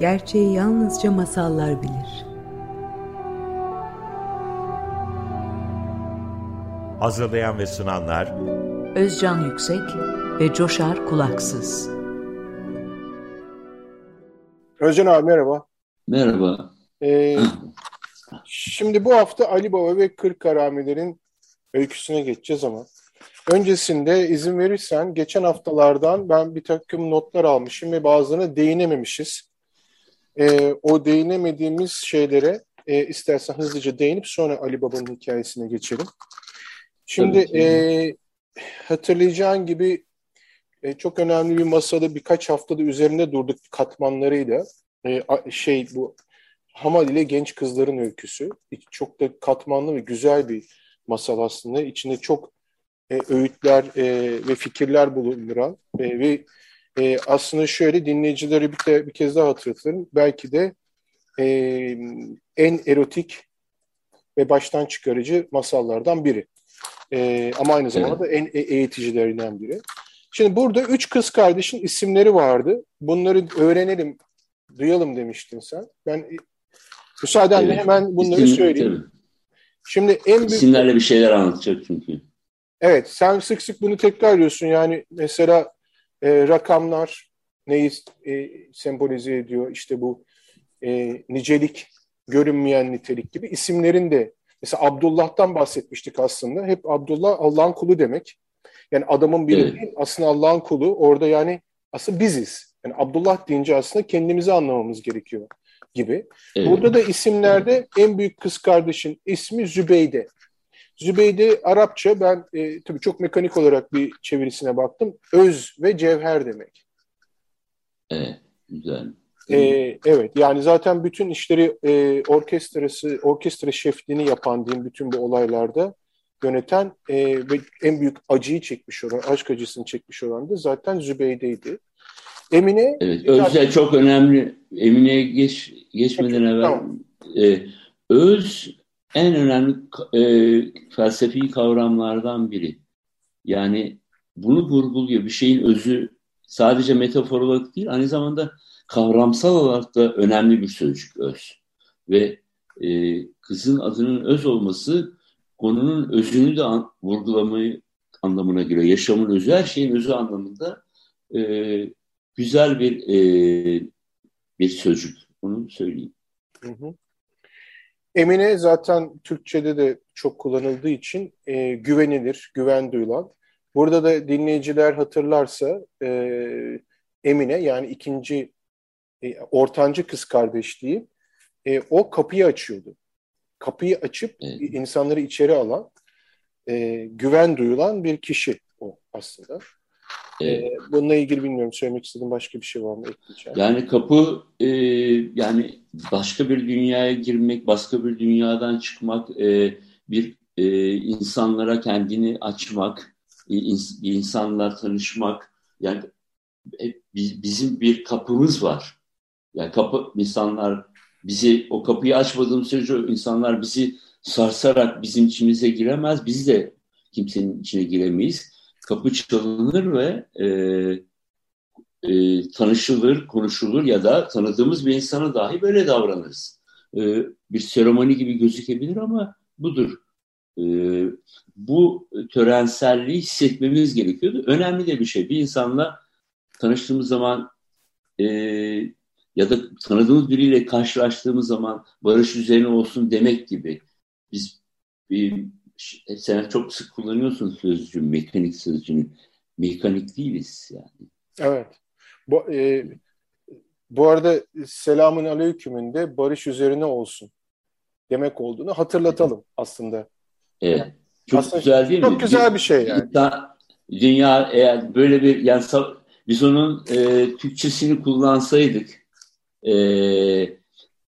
Gerçeği yalnızca masallar bilir. Hazırlayan ve sunanlar Özcan Yüksek ve Coşar Kulaksız. Özcan abi merhaba. Merhaba. Ee, şimdi bu hafta Ali Baba ve Kırk Karamilerin öyküsüne geçeceğiz ama öncesinde izin verirsen geçen haftalardan ben bir takım notlar almışım ve bazılarına değinememişiz. Ee, o değinemediğimiz şeylere e, istersen hızlıca değinip sonra Ali Baba'nın hikayesine geçelim. Şimdi e, hatırlayacağın gibi e, çok önemli bir masada birkaç haftada üzerinde durduk katmanlarıyla. E, şey bu Hamal ile genç kızların öyküsü. Çok da katmanlı ve güzel bir masal aslında. İçinde çok e, öğütler e, ve fikirler bulunduran e, ve e, aslında şöyle dinleyicileri bir, de, bir kez daha hatırlatırım. Belki de e, en erotik ve baştan çıkarıcı masallardan biri. E, ama aynı zamanda evet. en e, eğiticilerinden biri. Şimdi burada üç kız kardeşin isimleri vardı. Bunları öğrenelim, duyalım demiştin sen. Ben müsaadenle evet. hemen bunları İsim, söyleyeyim. Tabii. Şimdi en büyük... İsimlerle bir şeyler anlatacak çünkü. Evet, sen sık sık bunu tekrarlıyorsun. Yani mesela e, rakamlar neyi e, sembolize ediyor? İşte bu e, nicelik, görünmeyen nitelik gibi isimlerin de mesela Abdullah'tan bahsetmiştik aslında. Hep Abdullah Allah'ın kulu demek. Yani adamın biri evet. değil, aslında Allah'ın kulu. Orada yani aslında biziz. Yani Abdullah deyince aslında kendimizi anlamamız gerekiyor gibi. Evet. Burada da isimlerde en büyük kız kardeşin ismi Zübeyde. Zübeyde Arapça ben e, tabii çok mekanik olarak bir çevirisine baktım. Öz ve cevher demek. Evet, güzel. Ee, evet yani zaten bütün işleri e, orkestrası, orkestra şefliğini yapan diyeyim bütün bu olaylarda yöneten e, ve en büyük acıyı çekmiş olan, aşk acısını çekmiş olan da zaten Zübeyde'ydi. Emine... Evet, Özde çok önemli. Emine'ye geç, geçmeden evvel tamam. e, öz en önemli e, felsefi kavramlardan biri. Yani bunu vurguluyor. Bir şeyin özü sadece metafor olarak değil, aynı zamanda kavramsal olarak da önemli bir sözcük öz. Ve e, kızın adının öz olması konunun özünü de an, vurgulamayı anlamına geliyor. Yaşamın özü, her şeyin özü anlamında e, güzel bir e, bir sözcük. Onu söyleyeyim. Hı hı. Emine zaten Türkçe'de de çok kullanıldığı için e, güvenilir, güven duyulan. Burada da dinleyiciler hatırlarsa e, Emine yani ikinci e, ortancı kız kardeşliği e, o kapıyı açıyordu. Kapıyı açıp evet. insanları içeri alan, e, güven duyulan bir kişi o aslında. Ee, bununla ilgili bilmiyorum. Söylemek istediğim başka bir şey var mı? Ekleyeceğim. Yani kapı e, yani başka bir dünyaya girmek, başka bir dünyadan çıkmak, e, bir e, insanlara kendini açmak, e, ins, insanlarla tanışmak. Yani e, bizim bir kapımız var. Yani kapı insanlar bizi o kapıyı açmadığım sürece insanlar bizi sarsarak bizim içimize giremez. Biz de kimsenin içine giremeyiz kapı çalınır ve e, e, tanışılır, konuşulur ya da tanıdığımız bir insana dahi böyle davranırız. E, bir seremoni gibi gözükebilir ama budur. E, bu törenselliği hissetmemiz gerekiyordu. Önemli de bir şey. Bir insanla tanıştığımız zaman e, ya da tanıdığımız biriyle karşılaştığımız zaman barış üzerine olsun demek gibi. Biz bir sen çok sık kullanıyorsun sözcüğü, mekanik sözcüğünü. Mekanik değiliz yani. Evet. Bu, e, bu arada selamun aleykümün de barış üzerine olsun demek olduğunu hatırlatalım aslında. Evet. Çok aslında güzel değil çok mi? Çok güzel bir şey yani. Dünya eğer böyle bir yani biz onun e, Türkçesini kullansaydık e,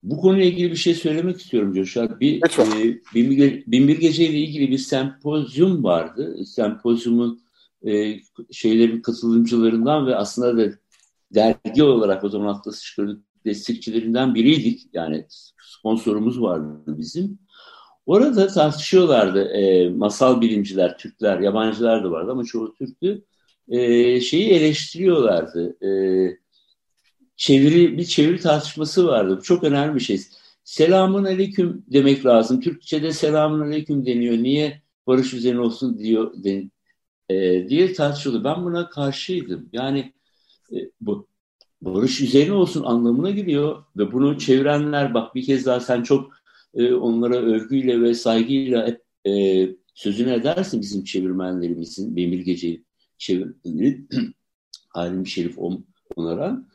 bu konuyla ilgili bir şey söylemek istiyorum Coşar. Bir, e, Binbir, Binbir Gece ile ilgili bir sempozyum vardı. Sempozyumun e, şeylerin katılımcılarından ve aslında da dergi olarak o zaman Atlas çıkardık destekçilerinden biriydik. Yani sponsorumuz vardı bizim. Orada tartışıyorlardı e, masal bilimciler, Türkler, yabancılar da vardı ama çoğu Türktü. E, şeyi eleştiriyorlardı. E, çeviri bir çeviri tartışması vardı. Bu çok önemli bir şey. Selamun aleyküm demek lazım. Türkçe'de selamun aleyküm deniyor. Niye barış üzerine olsun diyor de, e, diye tartışıldı. Ben buna karşıydım. Yani bu barış üzerine olsun anlamına geliyor ve bunu çevirenler bak bir kez daha sen çok e, onlara övgüyle ve saygıyla hep e, sözünü edersin bizim çevirmenlerimizin, Bemir Gece çevirmenleri, Halim Şerif onaran.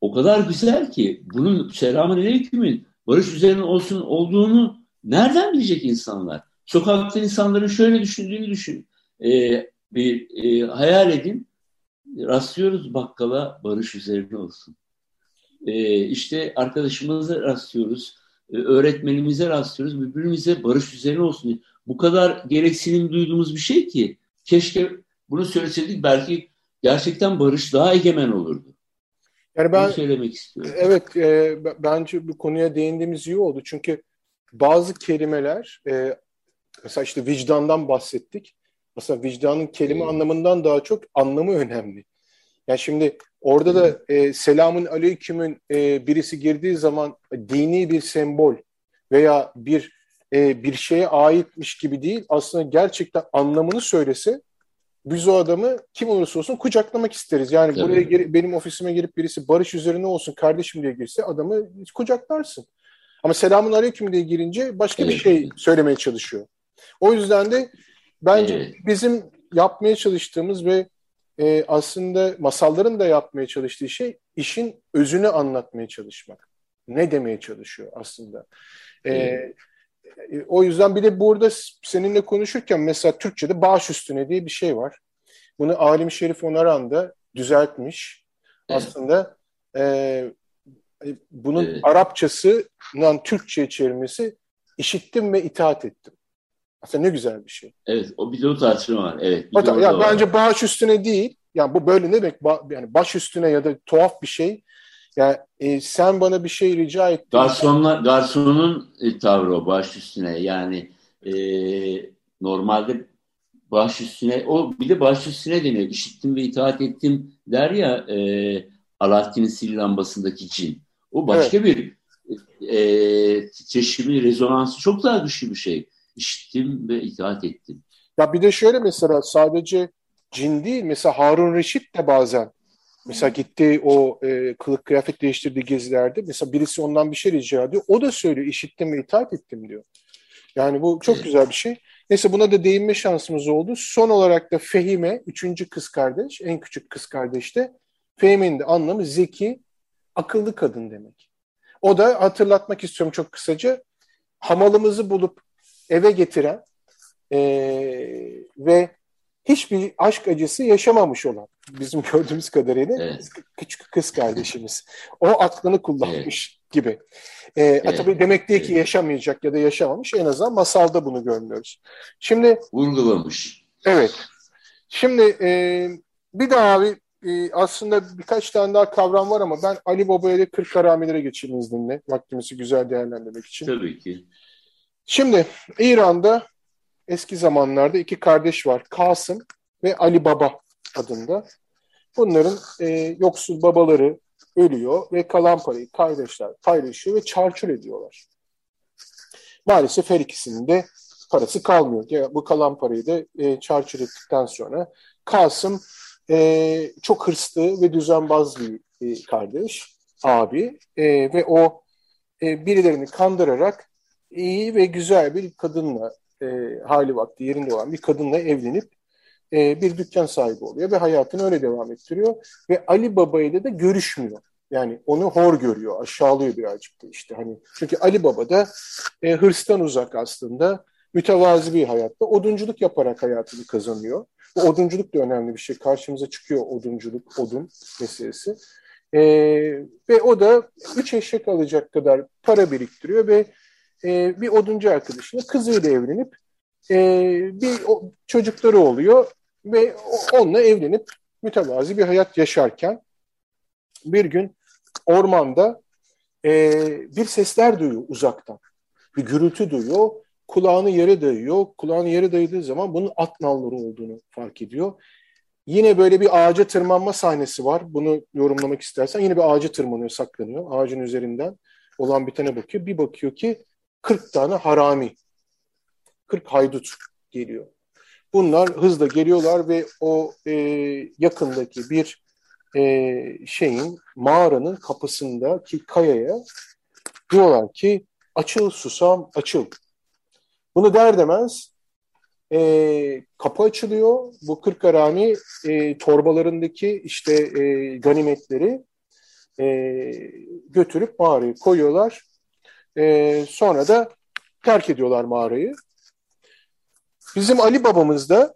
O kadar güzel ki bunun selamun aleykümün barış üzerine olsun olduğunu nereden bilecek insanlar? Sokakta insanların şöyle düşündüğünü düşün. E, bir e, hayal edin. Rastlıyoruz bakkala barış üzerine olsun. E, işte arkadaşımıza rastlıyoruz. E, öğretmenimize rastlıyoruz. Birbirimize barış üzerine olsun. Bu kadar gereksinim duyduğumuz bir şey ki keşke bunu söyleseydik belki gerçekten barış daha egemen olurdu. Yani ben Bunu söylemek istiyorum. Evet, e, bence bu konuya değindiğimiz iyi oldu. Çünkü bazı kelimeler, e, mesela işte vicdandan bahsettik. Mesela vicdanın kelime evet. anlamından daha çok anlamı önemli. Yani şimdi orada da e, selamun aleykümün e, birisi girdiği zaman dini bir sembol veya bir e, bir şeye aitmiş gibi değil, aslında gerçekten anlamını söylese biz o adamı kim olursa olsun kucaklamak isteriz. Yani Tabii. buraya geri, benim ofisime gelip birisi barış üzerine olsun kardeşim diye girse adamı kucaklarsın. Ama selamun aleyküm diye girince başka evet. bir şey söylemeye çalışıyor. O yüzden de bence evet. bizim yapmaya çalıştığımız ve e, aslında masalların da yapmaya çalıştığı şey işin özünü anlatmaya çalışmak. Ne demeye çalışıyor aslında. E. E, o yüzden bir de burada seninle konuşurken mesela Türkçe'de baş üstüne diye bir şey var. Bunu Alim Şerif Onaran da düzeltmiş. Evet. Aslında e, e bunun evet. Arapçasından Türkçe'ye çevirmesi işittim ve itaat ettim. Aslında ne güzel bir şey. Evet, o bir de o tartışma var. Evet. Bir o, ya bence baş üstüne değil. Yani bu böyle ne demek? Yani baş üstüne ya da tuhaf bir şey. Yani e, sen bana bir şey rica ettin. Garsonla, garsonun e, tavrı o baş üstüne. Yani e, normalde baş üstüne, o bir de baş üstüne deniyor. İşittim ve itaat ettim der ya e, Alaaddin'in sil lambasındaki cin. O başka evet. bir e, titreşimi, rezonansı çok daha güçlü bir şey. İşittim ve itaat ettim. Ya bir de şöyle mesela sadece cin değil. Mesela Harun Reşit de bazen Mesela gitti o e, kılık kıyafet değiştirdiği gezilerde mesela birisi ondan bir şey rica ediyor. O da söylüyor işittim ve itaat ettim diyor. Yani bu çok güzel bir şey. Neyse buna da değinme şansımız oldu. Son olarak da Fehime, üçüncü kız kardeş, en küçük kız kardeş de Fehime'nin de anlamı zeki, akıllı kadın demek. O da hatırlatmak istiyorum çok kısaca. Hamalımızı bulup eve getiren e, ve hiçbir aşk acısı yaşamamış olan bizim gördüğümüz kadarıyla evet. küçük kız kardeşimiz. O aklını kullanmış evet. gibi. Ee, evet. Tabii demek değil ki yaşamayacak ya da yaşamamış. En azından masalda bunu görmüyoruz. Şimdi vurgulamış. Evet. Şimdi e, bir daha bir e, aslında birkaç tane daha kavram var ama ben Ali Baba ile Kırk Haramelere geçeyim izninle. Vaktimizi güzel değerlendirmek için. Tabii ki. Şimdi İran'da eski zamanlarda iki kardeş var. Kasım ve Ali Baba adında. Bunların e, yoksul babaları ölüyor ve kalan parayı kardeşler paylaşıyor ve çarçur ediyorlar. Maalesef her ikisinin de parası kalmıyor. Ya, bu kalan parayı da e, çarçur ettikten sonra Kasım e, çok hırslı ve düzenbaz bir e, kardeş, abi e, ve o e, birilerini kandırarak iyi ve güzel bir kadınla e, hali vakti yerinde olan bir kadınla evlenip e, bir dükkan sahibi oluyor ve hayatını öyle devam ettiriyor. Ve Ali Baba ile de görüşmüyor. Yani onu hor görüyor, aşağılıyor birazcık da işte hani. Çünkü Ali Baba da e, hırstan uzak aslında, mütevazi bir hayatta odunculuk yaparak hayatını kazanıyor. Bu odunculuk da önemli bir şey. Karşımıza çıkıyor odunculuk, odun meselesi. E, ve o da üç eşek alacak kadar para biriktiriyor ve e, bir oduncu arkadaşına kızıyla evlenip e, bir o, çocukları oluyor ve onunla evlenip mütevazi bir hayat yaşarken bir gün ormanda e, bir sesler duyuyor uzaktan. Bir gürültü duyuyor. Kulağını yere dayıyor. Kulağını yere dayadığı zaman bunun at nalları olduğunu fark ediyor. Yine böyle bir ağaca tırmanma sahnesi var. Bunu yorumlamak istersen. Yine bir ağaca tırmanıyor, saklanıyor. Ağacın üzerinden olan bir tane bakıyor. Bir bakıyor ki 40 tane harami, 40 haydut geliyor. Bunlar hızla geliyorlar ve o e, yakındaki bir e, şeyin mağaranın kapısındaki kayaya diyorlar ki açıl susam açıl. Bunu der demez e, kapı açılıyor. Bu kırk harami e, torbalarındaki işte e, ganimetleri e, götürüp mağaraya koyuyorlar. E, sonra da terk ediyorlar mağarayı. Bizim Ali babamız da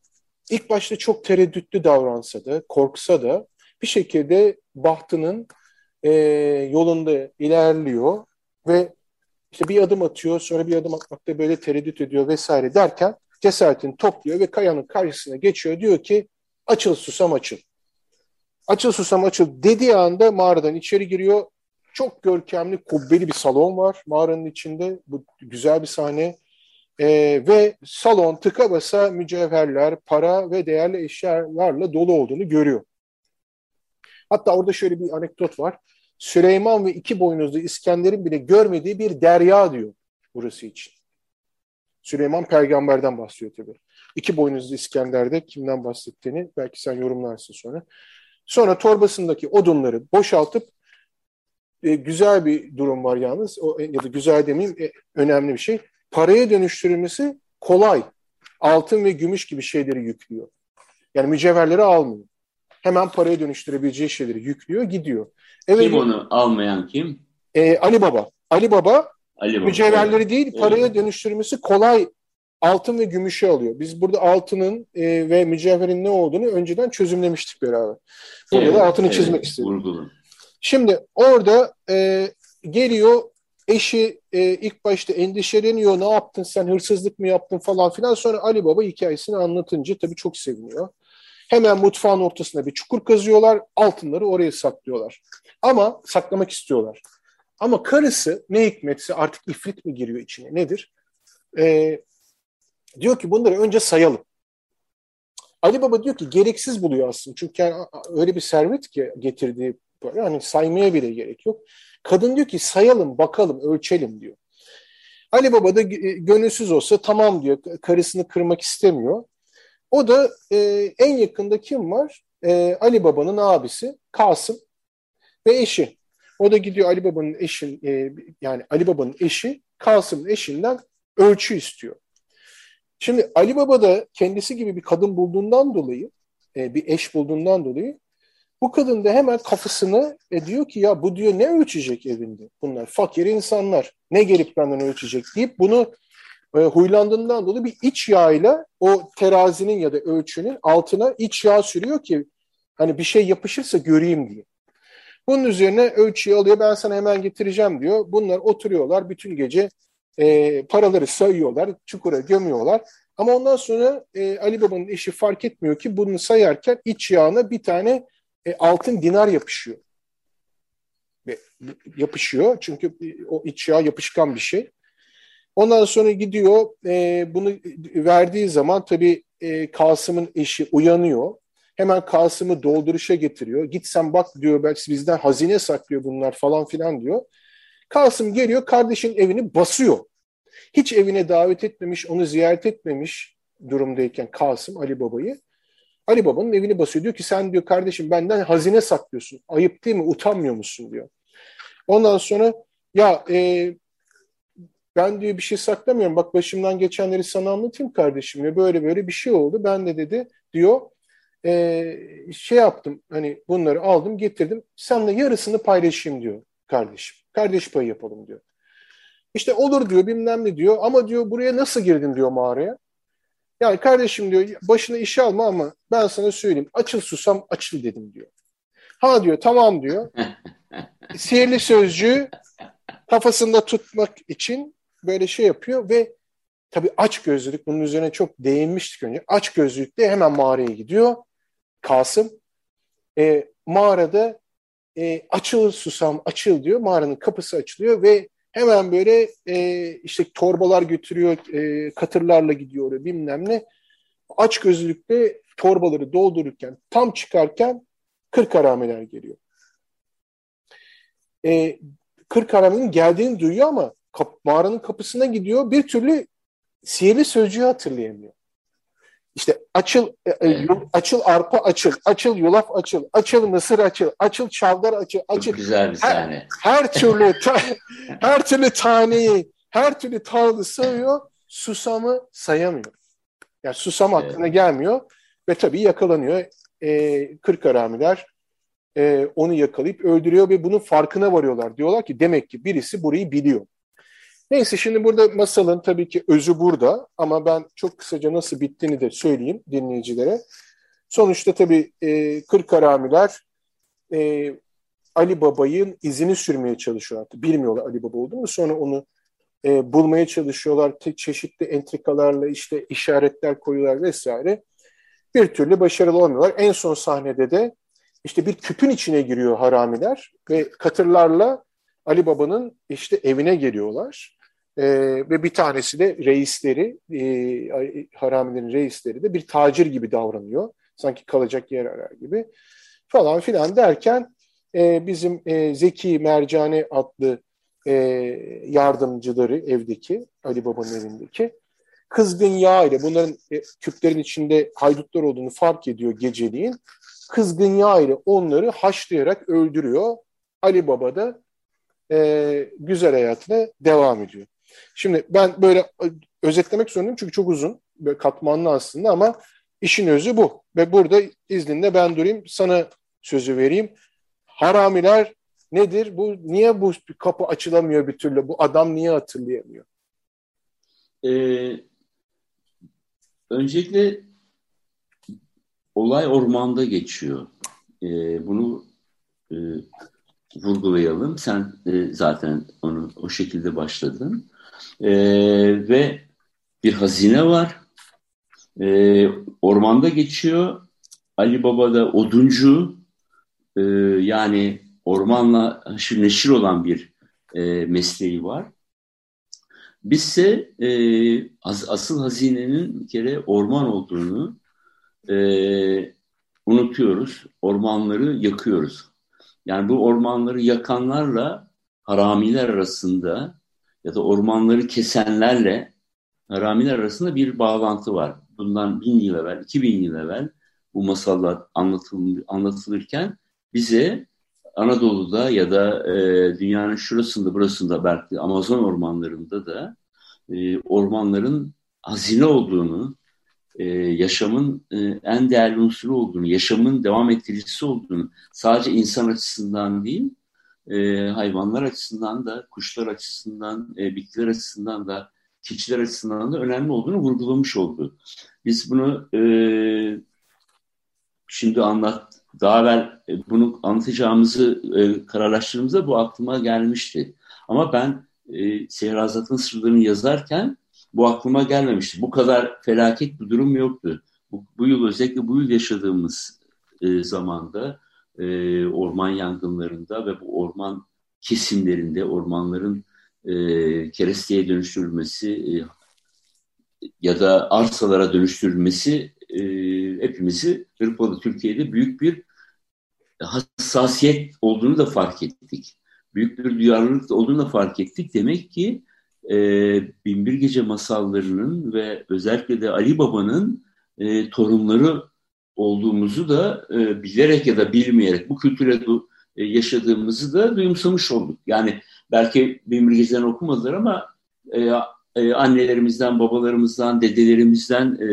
ilk başta çok tereddütlü davransa da, korksa da bir şekilde bahtının e, yolunda ilerliyor ve işte bir adım atıyor, sonra bir adım atmakta böyle tereddüt ediyor vesaire derken cesaretini topluyor ve kayanın karşısına geçiyor. Diyor ki açıl susam açıl. Açıl susam açıl dediği anda mağaradan içeri giriyor. Çok görkemli, kubbeli bir salon var mağaranın içinde. Bu güzel bir sahne. Ee, ve salon tıka basa mücevherler, para ve değerli eşyalarla dolu olduğunu görüyor. Hatta orada şöyle bir anekdot var. Süleyman ve iki boynuzlu İskender'in bile görmediği bir derya diyor burası için. Süleyman peygamberden bahsediyor tabii. İki boynuzlu İskender'de kimden bahsettiğini belki sen yorumlarsın sonra. Sonra torbasındaki odunları boşaltıp e, güzel bir durum var yalnız. O, ya da güzel demeyeyim e, önemli bir şey. Paraya dönüştürülmesi kolay. Altın ve gümüş gibi şeyleri yüklüyor. Yani mücevherleri almıyor. Hemen paraya dönüştürebileceği şeyleri yüklüyor, gidiyor. Evet, kim onu almayan kim? E, Ali Baba. Ali Baba Ali mücevherleri değil paraya dönüştürmesi kolay altın ve gümüşü alıyor. Biz burada altının e, ve mücevherin ne olduğunu önceden çözümlemiştik beraber. Burada evet, da altını evet, çizmek istedim. Vurgulun. Şimdi orada e, geliyor eşi e, ilk başta endişeleniyor. Ne yaptın sen hırsızlık mı yaptın falan filan. Sonra Ali Baba hikayesini anlatınca tabii çok seviniyor. Hemen mutfağın ortasına bir çukur kazıyorlar. Altınları oraya saklıyorlar. Ama saklamak istiyorlar. Ama karısı ne hikmetse artık ifrit mi giriyor içine nedir? Ee, diyor ki bunları önce sayalım. Ali Baba diyor ki gereksiz buluyor aslında. Çünkü yani öyle bir servet ki getirdiği para hani saymaya bile gerek yok. Kadın diyor ki sayalım bakalım ölçelim diyor. Ali Baba da gönülsüz olsa tamam diyor karısını kırmak istemiyor. O da e, en yakında kim var? E, Ali Baba'nın abisi Kasım ve eşi. O da gidiyor Ali Baba'nın eşin e, yani Ali Baba'nın eşi Kasım'ın eşinden ölçü istiyor. Şimdi Ali Baba da kendisi gibi bir kadın bulduğundan dolayı e, bir eş bulduğundan dolayı bu kadın da hemen kafasını e, diyor ki ya bu diyor ne ölçecek evinde bunlar fakir insanlar ne gelip benden ölçecek deyip bunu e, huylandığından dolayı bir iç yağıyla o terazinin ya da ölçünün altına iç yağ sürüyor ki hani bir şey yapışırsa göreyim diye. Bunun üzerine ölçüyü alıyor ben sana hemen getireceğim diyor. Bunlar oturuyorlar bütün gece e, paraları sayıyorlar, çukura gömüyorlar. Ama ondan sonra e, Ali Baba'nın eşi fark etmiyor ki bunu sayarken iç yağına bir tane e, altın dinar yapışıyor. Ve yapışıyor çünkü o iç yağ yapışkan bir şey. Ondan sonra gidiyor e, bunu verdiği zaman tabii e, Kasım'ın eşi uyanıyor. Hemen Kasım'ı dolduruşa getiriyor. Git sen bak diyor belki bizden hazine saklıyor bunlar falan filan diyor. Kasım geliyor kardeşin evini basıyor. Hiç evine davet etmemiş, onu ziyaret etmemiş durumdayken Kasım Ali Baba'yı. Ali Baba'nın evini basıyor. Diyor ki sen diyor kardeşim benden hazine saklıyorsun. Ayıp değil mi? Utanmıyor musun diyor. Ondan sonra ya e, ben diyor bir şey saklamıyorum. Bak başımdan geçenleri sana anlatayım kardeşim. Ya böyle böyle bir şey oldu. Ben de dedi diyor e, şey yaptım hani bunları aldım getirdim. Seninle yarısını paylaşayım diyor kardeşim. Kardeş payı yapalım diyor. İşte olur diyor bilmem ne diyor ama diyor buraya nasıl girdin diyor mağaraya. Yani kardeşim diyor başına işe alma ama ben sana söyleyeyim açıl susam açıl dedim diyor. Ha diyor tamam diyor. Sihirli sözcüğü kafasında tutmak için böyle şey yapıyor ve tabii aç gözlülük bunun üzerine çok değinmiştik önce. Aç gözlülükle hemen mağaraya gidiyor. Kasım e, mağarada e, açıl susam açıl diyor. Mağaranın kapısı açılıyor ve hemen böyle e, işte torbalar götürüyor, e, katırlarla gidiyor bilmem ne. Aç gözlükle torbaları doldururken tam çıkarken kırk harameler geliyor. E, kırk haramenin geldiğini duyuyor ama kap, mağaranın kapısına gidiyor bir türlü sihirli sözcüğü hatırlayamıyor. İşte açıl e, e açıl arpa açıl, açıl yulaf açıl, açıl mısır açıl, açıl çavdar açıl, açıl. Çok güzel bir sahne. Her, her türlü ta, her türlü taneyi, her türlü tahılı sayıyor, susamı sayamıyor. Yani susam aklına evet. gelmiyor ve tabii yakalanıyor. E, kırk haramiler e, onu yakalayıp öldürüyor ve bunun farkına varıyorlar. Diyorlar ki demek ki birisi burayı biliyor. Neyse şimdi burada masalın tabii ki özü burada ama ben çok kısaca nasıl bittiğini de söyleyeyim dinleyicilere. Sonuçta tabii e, kırk haramiler e, Ali Baba'nın izini sürmeye çalışıyorlar. Bilmiyorlar Ali Baba olduğunu. Sonra onu e, bulmaya çalışıyorlar. Çeşitli entrikalarla işte işaretler koyuyorlar vesaire. Bir türlü başarılı olmuyorlar. En son sahnede de işte bir küpün içine giriyor haramiler ve katırlarla Ali Baba'nın işte evine geliyorlar. Ee, ve bir tanesi de reisleri, e, haramilerin reisleri de bir tacir gibi davranıyor. Sanki kalacak yer arar gibi falan filan derken e, bizim e, Zeki Mercane adlı e, yardımcıları evdeki, Ali Baba'nın evindeki kızgın yağ ile bunların e, küplerin içinde haydutlar olduğunu fark ediyor geceliğin. Kızgın yağ ile onları haşlayarak öldürüyor. Ali Baba da e, güzel hayatına devam ediyor. Şimdi ben böyle özetlemek zorundayım çünkü çok uzun, böyle katmanlı aslında ama işin özü bu. Ve burada izninle ben durayım, sana sözü vereyim. Haramiler nedir? Bu niye bu kapı açılamıyor bir türlü? Bu adam niye hatırlayamıyor? Ee, öncelikle olay ormanda geçiyor. Ee, bunu e, vurgulayalım. Sen e, zaten onu o şekilde başladın. E, ve bir hazine var. E, ormanda geçiyor. Ali Baba da oduncu. E, yani ormanla haşır neşir olan bir e, mesleği var. Bizse e, as, asıl hazinenin bir kere orman olduğunu e, unutuyoruz. Ormanları yakıyoruz. Yani bu ormanları yakanlarla haramiler arasında ya da ormanları kesenlerle haramiler arasında bir bağlantı var. Bundan bin yıl evvel, iki bin yıl evvel bu masallar anlatıl, anlatılırken bize Anadolu'da ya da e, dünyanın şurasında burasında belki Amazon ormanlarında da e, ormanların hazine olduğunu, e, yaşamın e, en değerli unsuru olduğunu, yaşamın devam ettiricisi olduğunu sadece insan açısından değil, e, hayvanlar açısından da, kuşlar açısından, e, bitkiler açısından da, keçiler açısından da önemli olduğunu vurgulamış oldu. Biz bunu e, şimdi anlat, daha evvel e, bunu anlatacağımızı e, kararlaştırdığımızda bu aklıma gelmişti. Ama ben e, Sehrazat'ın sırlarını yazarken bu aklıma gelmemişti. Bu kadar felaket bir durum yoktu. Bu, bu yıl özellikle bu yıl yaşadığımız e, zamanda e, orman yangınlarında ve bu orman kesimlerinde ormanların e, keresteye dönüştürülmesi e, ya da arsalara dönüştürülmesi e, hepimizi Hırpalı Türkiye'de büyük bir hassasiyet olduğunu da fark ettik. Büyük bir duyarlılık olduğunu da fark ettik. Demek ki e, Binbir Gece masallarının ve özellikle de Ali Baba'nın e, torunları olduğumuzu da e, bilerek ya da bilmeyerek bu kültüre du, e, yaşadığımızı da duyumsamış olduk. Yani belki Binbir Gece'den okumadılar ama e, e, annelerimizden, babalarımızdan, dedelerimizden, e,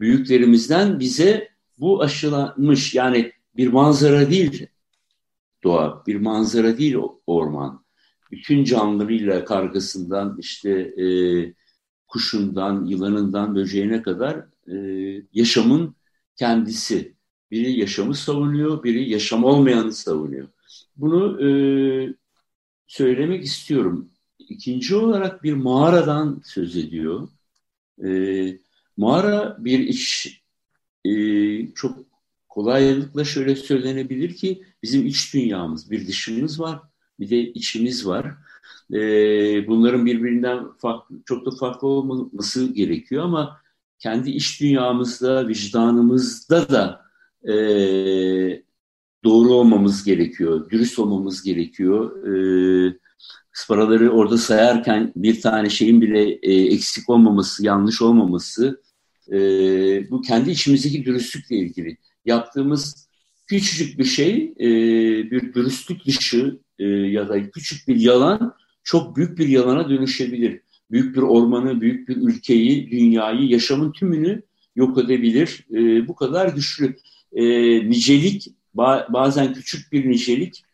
büyüklerimizden bize bu aşılanmış. Yani bir manzara değil doğa, bir manzara değil orman bütün canlılarıyla kargasından işte e, kuşundan, yılanından, böceğine kadar e, yaşamın kendisi. Biri yaşamı savunuyor, biri yaşam olmayanı savunuyor. Bunu e, söylemek istiyorum. İkinci olarak bir mağaradan söz ediyor. E, mağara bir iş e, çok kolaylıkla şöyle söylenebilir ki bizim iç dünyamız, bir dışımız var, bir de içimiz var. E, bunların birbirinden farklı, çok da farklı olması gerekiyor ama kendi iş dünyamızda, vicdanımızda da e, doğru olmamız gerekiyor, dürüst olmamız gerekiyor. E, paraları orada sayarken bir tane şeyin bile e, eksik olmaması, yanlış olmaması, e, bu kendi içimizdeki dürüstlükle ilgili. Yaptığımız küçücük bir şey, e, bir dürüstlük dışı e, ya da küçük bir yalan çok büyük bir yalana dönüşebilir. Büyük bir ormanı, büyük bir ülkeyi, dünyayı, yaşamın tümünü yok edebilir. E, bu kadar güçlü. E, nicelik, ba bazen küçük bir nicelik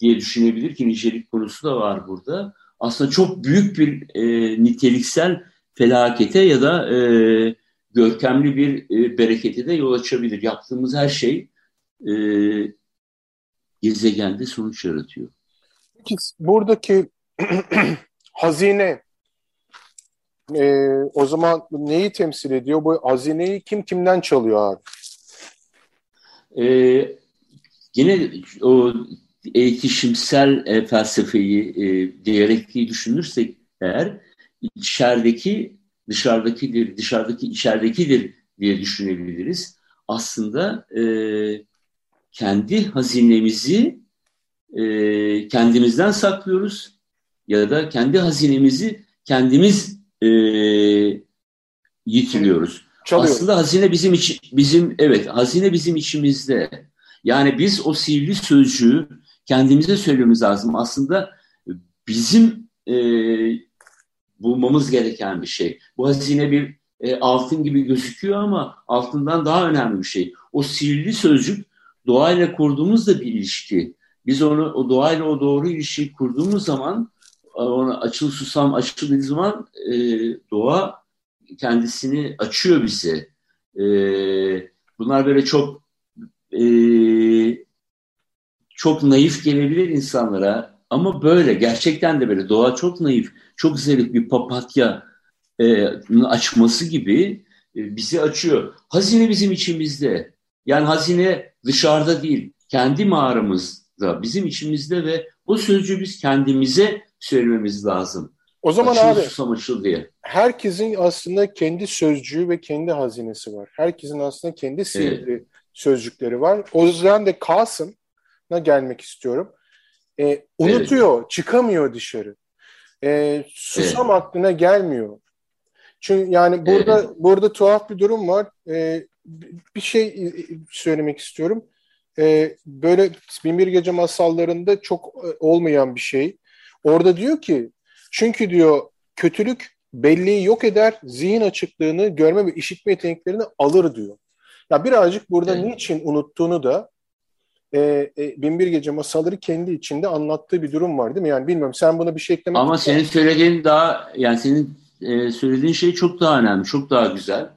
diye düşünebilir ki nicelik konusu da var burada. Aslında çok büyük bir e, niteliksel felakete ya da e, görkemli bir e, berekete de yol açabilir. Yaptığımız her şey e, gezegende sonuç yaratıyor. Buradaki hazine e, o zaman neyi temsil ediyor? Bu hazineyi kim kimden çalıyor abi? E, yine o eğitişimsel e, felsefeyi, e, diyalektiği düşünürsek eğer içerideki dışarıdakidir, dışarıdaki içeridekidir diye düşünebiliriz. Aslında e, kendi hazinemizi e, kendimizden saklıyoruz ya da kendi hazinemizi kendimiz e, yitiriyoruz. Çalıyor. Aslında hazine bizim için bizim evet hazine bizim içimizde. Yani biz o sihirli sözcüğü kendimize söylememiz lazım. Aslında bizim e, bulmamız gereken bir şey. Bu hazine bir e, altın gibi gözüküyor ama altından daha önemli bir şey. O sihirli sözcük doğayla kurduğumuz da bir ilişki. Biz onu o doğayla o doğru ilişkiyi kurduğumuz zaman ona açıl susam açıldığı zaman e, doğa kendisini açıyor bize. E, bunlar böyle çok e, çok naif gelebilir insanlara ama böyle gerçekten de böyle doğa çok naif, çok zarif bir papatya e, açması gibi e, bizi açıyor. Hazine bizim içimizde. Yani hazine dışarıda değil, kendi mağaramızda, bizim içimizde ve o sözcüğü biz kendimize söylememiz lazım. O zaman açıl, abi diye. herkesin aslında kendi sözcüğü ve kendi hazinesi var. Herkesin aslında kendi sihirli evet. sözcükleri var. O yüzden de Kasım'a gelmek istiyorum. E, unutuyor, evet. çıkamıyor dışarı. E, susam evet. aklına gelmiyor. Çünkü yani burada evet. burada tuhaf bir durum var. E, bir şey söylemek istiyorum. E, böyle Binbir Gece masallarında çok e, olmayan bir şey. Orada diyor ki çünkü diyor kötülük belleği yok eder, zihin açıklığını, görme ve işitme yeteneklerini alır diyor. Ya birazcık burada evet. niçin unuttuğunu da e, e, Binbir Gece masalları kendi içinde anlattığı bir durum var değil mi? Yani bilmiyorum sen buna bir şey eklemek Ama senin söylediğin daha yani senin e, söylediğin şey çok daha önemli, çok daha güzel.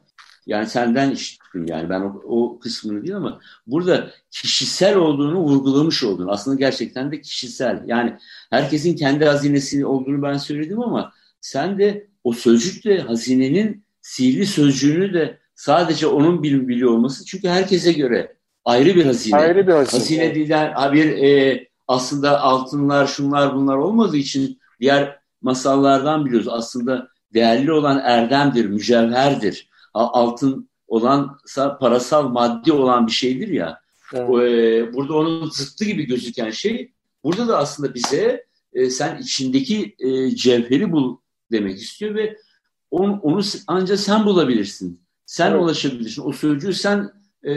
Yani senden işittim yani ben o, o kısmını değil ama burada kişisel olduğunu vurgulamış oldun. Aslında gerçekten de kişisel. Yani herkesin kendi hazinesi olduğunu ben söyledim ama sen de o sözcükle hazinenin sihirli sözcüğünü de sadece onun biliyor olması çünkü herkese göre ayrı bir hazine. Ayrı bir hazine. Hazine değiller bir e, aslında altınlar şunlar bunlar olmadığı için diğer masallardan biliyoruz. Aslında değerli olan erdemdir, mücevherdir altın olansa parasal maddi olan bir şeydir ya. Evet. E, burada onun zıttı gibi gözüken şey burada da aslında bize e, sen içindeki e, cevheri bul demek istiyor ve onu, onu ancak sen bulabilirsin. Sen evet. ulaşabilirsin. O sözcüğü sen e,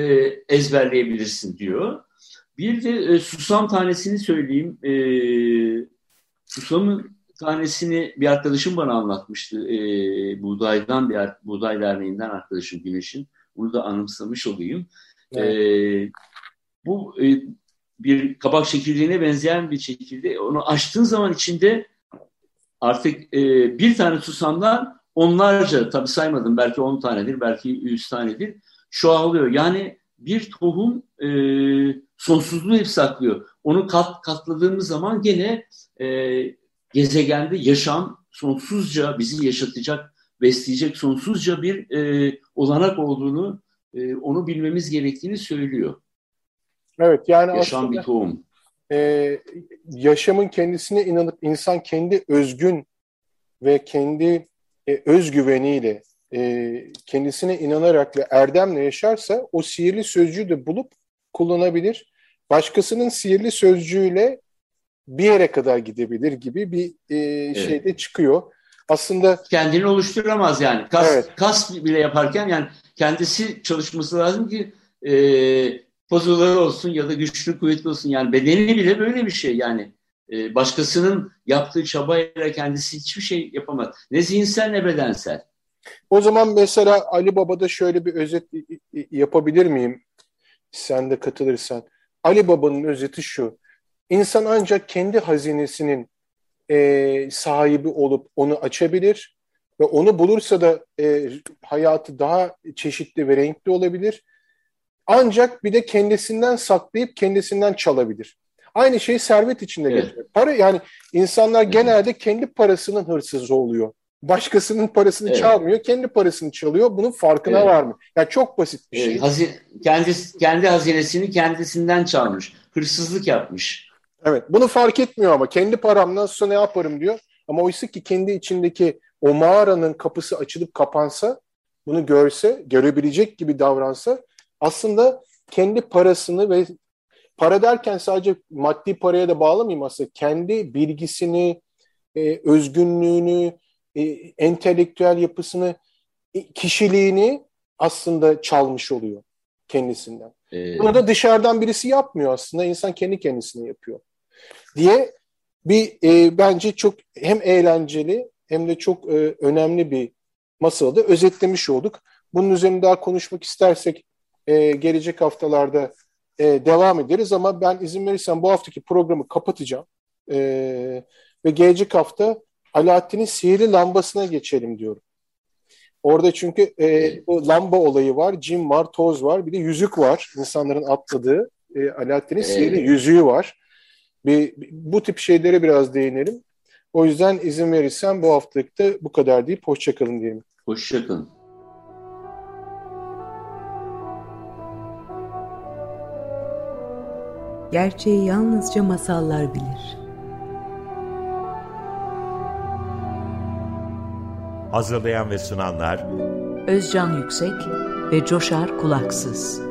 ezberleyebilirsin diyor. Bir de e, susam tanesini söyleyeyim. E, susamın tanesini bir arkadaşım bana anlatmıştı. E, buğdaydan bir buğday derneğinden arkadaşım Güneş'in. Bunu da anımsamış olayım. Evet. E, bu e, bir kabak çekirdeğine benzeyen bir çekirdeği. Onu açtığın zaman içinde artık e, bir tane susamdan onlarca tabii saymadım belki on tanedir belki yüz tanedir çoğalıyor. Yani bir tohum e, sonsuzluğu hep saklıyor. Onu kat, katladığımız zaman gene e, gezegende yaşam sonsuzca bizi yaşatacak, besleyecek sonsuzca bir e, olanak olduğunu, e, onu bilmemiz gerektiğini söylüyor. Evet yani yaşam aslında, bir tohum. E, yaşamın kendisine inanıp insan kendi özgün ve kendi e, özgüveniyle e, kendisine inanarak ve erdemle yaşarsa o sihirli sözcüğü de bulup kullanabilir. Başkasının sihirli sözcüğüyle bir yere kadar gidebilir gibi bir e, evet. şeyde çıkıyor. Aslında kendini oluşturamaz yani. Kas, evet. kas bile yaparken yani kendisi çalışması lazım ki e, pozuları olsun ya da güçlü kuvvetli olsun. Yani bedeni bile böyle bir şey yani. E, başkasının yaptığı çabayla kendisi hiçbir şey yapamaz. Ne zihinsel ne bedensel. O zaman mesela Ali Baba'da şöyle bir özet yapabilir miyim? Sen de katılırsan. Ali Baba'nın özeti şu. İnsan ancak kendi hazinesinin e, sahibi olup onu açabilir ve onu bulursa da e, hayatı daha çeşitli ve renkli olabilir. Ancak bir de kendisinden saklayıp kendisinden çalabilir. Aynı şey servet içinde evet. geçiyor. Para yani insanlar genelde kendi parasının hırsızı oluyor. Başkasının parasını evet. çalmıyor, kendi parasını çalıyor. Bunun farkına evet. var mı? Yani çok basit bir şey. Evet. Hazin, kendi, kendi hazinesini kendisinden çalmış. Hırsızlık yapmış. Evet. Bunu fark etmiyor ama kendi paramdan sonra ne yaparım diyor. Ama oysa ki kendi içindeki o mağaranın kapısı açılıp kapansa, bunu görse, görebilecek gibi davransa aslında kendi parasını ve para derken sadece maddi paraya da bağlamayayım aslında. Kendi bilgisini, e, özgünlüğünü, e, entelektüel yapısını, e, kişiliğini aslında çalmış oluyor kendisinden. Ee... Bunu da dışarıdan birisi yapmıyor aslında. İnsan kendi kendisine yapıyor. Diye bir e, bence çok hem eğlenceli hem de çok e, önemli bir masalda özetlemiş olduk. Bunun üzerine daha konuşmak istersek e, gelecek haftalarda e, devam ederiz ama ben izin verirsen bu haftaki programı kapatacağım. E, ve gelecek hafta Alaaddin'in sihirli lambasına geçelim diyorum. Orada çünkü e, bu lamba olayı var, cim var, toz var, bir de yüzük var. insanların atladığı e, Alaaddin'in sihirli yüzüğü var. Bir, bu tip şeylere biraz değinelim. O yüzden izin verirsen bu haftalıkta bu kadar deyip hoşçakalın diyelim. Hoşçakalın. Gerçeği yalnızca masallar bilir. Hazırlayan ve sunanlar Özcan Yüksek ve Coşar Kulaksız.